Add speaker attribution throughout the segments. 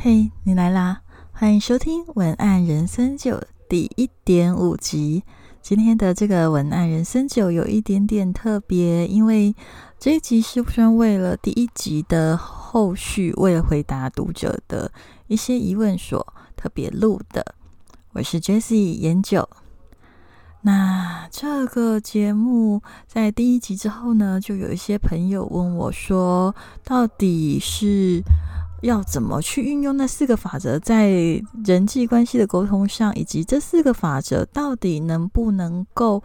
Speaker 1: 嘿，你来啦！欢迎收听《文案人生九》第一点五集。今天的这个文案人生九有一点点特别，因为这一集是专为了第一集的后续，为了回答读者的一些疑问所特别录的。我是 Jessie 研九。那这个节目在第一集之后呢，就有一些朋友问我说，到底是要怎么去运用那四个法则在人际关系的沟通上，以及这四个法则到底能不能够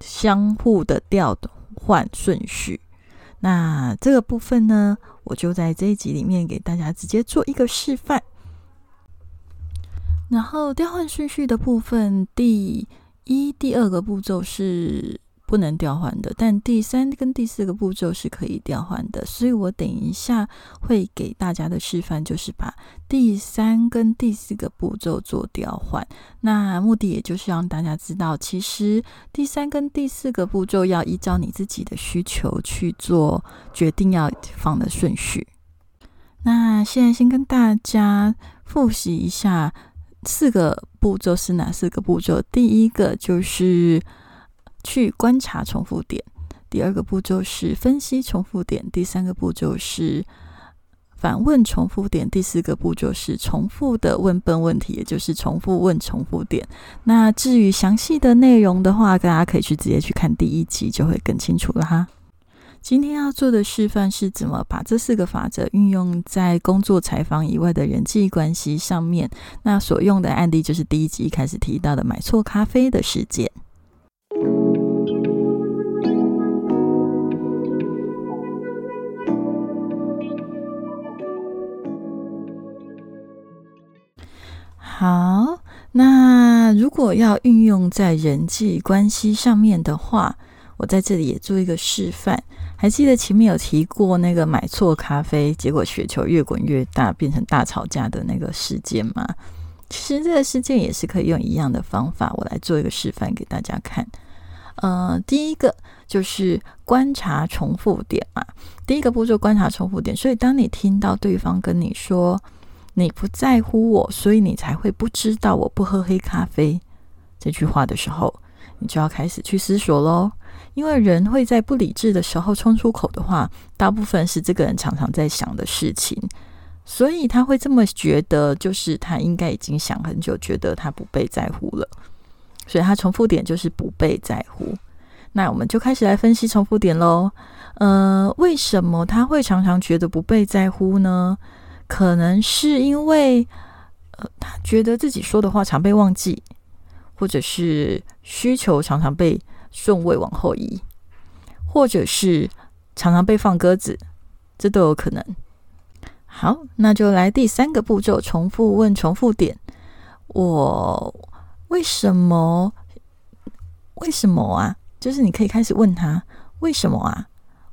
Speaker 1: 相互的调换顺序？那这个部分呢，我就在这一集里面给大家直接做一个示范。然后调换顺序的部分，第一、第二个步骤是不能调换的，但第三跟第四个步骤是可以调换的。所以我等一下会给大家的示范，就是把第三跟第四个步骤做调换。那目的也就是让大家知道，其实第三跟第四个步骤要依照你自己的需求去做决定要放的顺序。那现在先跟大家复习一下。四个步骤是哪四个步骤？第一个就是去观察重复点，第二个步骤是分析重复点，第三个步骤是反问重复点，第四个步骤是重复的问笨问题，也就是重复问重复点。那至于详细的内容的话，大家可以去直接去看第一集，就会更清楚了哈。今天要做的示范是怎么把这四个法则运用在工作采访以外的人际关系上面。那所用的案例就是第一集开始提到的买错咖啡的事件。好，那如果要运用在人际关系上面的话，我在这里也做一个示范。还记得前面有提过那个买错咖啡，结果雪球越滚越大，变成大吵架的那个事件吗？其实这个事件也是可以用一样的方法，我来做一个示范给大家看。呃，第一个就是观察重复点嘛。第一个步骤观察重复点，所以当你听到对方跟你说你不在乎我，所以你才会不知道我不喝黑咖啡这句话的时候，你就要开始去思索喽。因为人会在不理智的时候冲出口的话，大部分是这个人常常在想的事情，所以他会这么觉得，就是他应该已经想很久，觉得他不被在乎了，所以他重复点就是不被在乎。那我们就开始来分析重复点喽。呃，为什么他会常常觉得不被在乎呢？可能是因为，呃，他觉得自己说的话常被忘记，或者是需求常常被。顺位往后移，或者是常常被放鸽子，这都有可能。好，那就来第三个步骤，重复问重复点。我为什么？为什么啊？就是你可以开始问他为什么啊？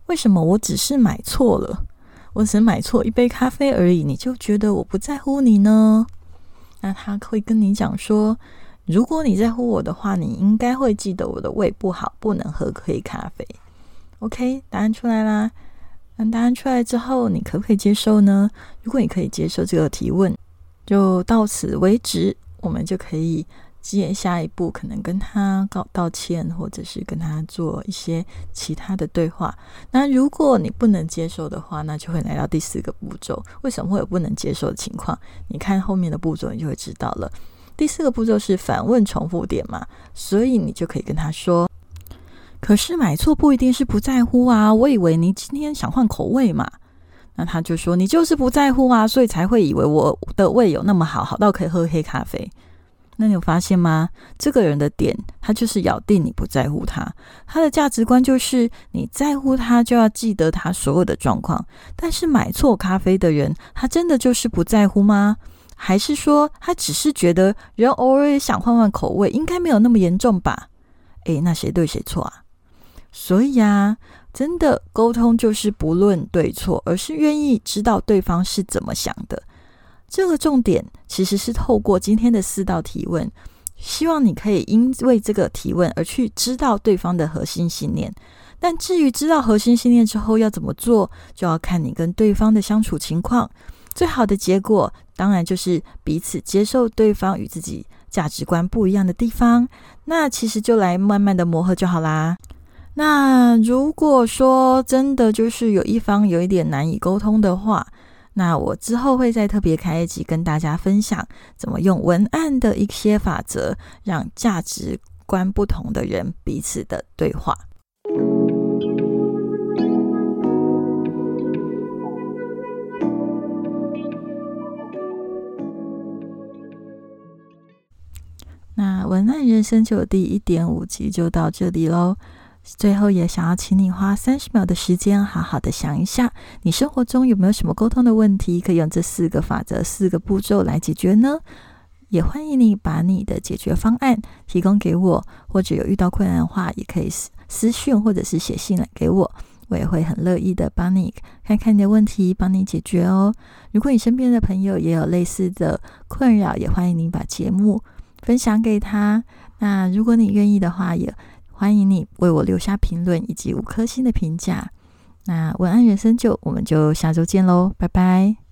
Speaker 1: 为什么我只是买错了？我只买错一杯咖啡而已，你就觉得我不在乎你呢？那他会跟你讲说。如果你在乎我的话，你应该会记得我的胃不好，不能喝黑咖啡。OK，答案出来啦。那答案出来之后，你可不可以接受呢？如果你可以接受这个提问，就到此为止。我们就可以接下一步，可能跟他告道歉，或者是跟他做一些其他的对话。那如果你不能接受的话，那就会来到第四个步骤。为什么会有不能接受的情况？你看后面的步骤，你就会知道了。第四个步骤是反问重复点嘛，所以你就可以跟他说：“可是买错不一定是不在乎啊，我以为你今天想换口味嘛。”那他就说：“你就是不在乎啊，所以才会以为我的胃有那么好，好到可以喝黑咖啡。”那你有发现吗？这个人的点，他就是咬定你不在乎他，他的价值观就是你在乎他就要记得他所有的状况。但是买错咖啡的人，他真的就是不在乎吗？还是说他只是觉得人偶尔也想换换口味，应该没有那么严重吧？诶，那谁对谁错啊？所以啊，真的沟通就是不论对错，而是愿意知道对方是怎么想的。这个重点其实是透过今天的四道提问，希望你可以因为这个提问而去知道对方的核心信念。但至于知道核心信念之后要怎么做，就要看你跟对方的相处情况。最好的结果当然就是彼此接受对方与自己价值观不一样的地方。那其实就来慢慢的磨合就好啦。那如果说真的就是有一方有一点难以沟通的话，那我之后会再特别开一集跟大家分享，怎么用文案的一些法则，让价值观不同的人彼此的对话。那文案人生就第一点五集就到这里喽。最后也想要请你花三十秒的时间，好好的想一下，你生活中有没有什么沟通的问题，可以用这四个法则、四个步骤来解决呢？也欢迎你把你的解决方案提供给我，或者有遇到困难的话，也可以私私讯或者是写信来给我，我也会很乐意的帮你看看你的问题，帮你解决哦。如果你身边的朋友也有类似的困扰，也欢迎您把节目分享给他。那如果你愿意的话，也。欢迎你为我留下评论以及五颗星的评价。那文案人生就，我们就下周见喽，拜拜。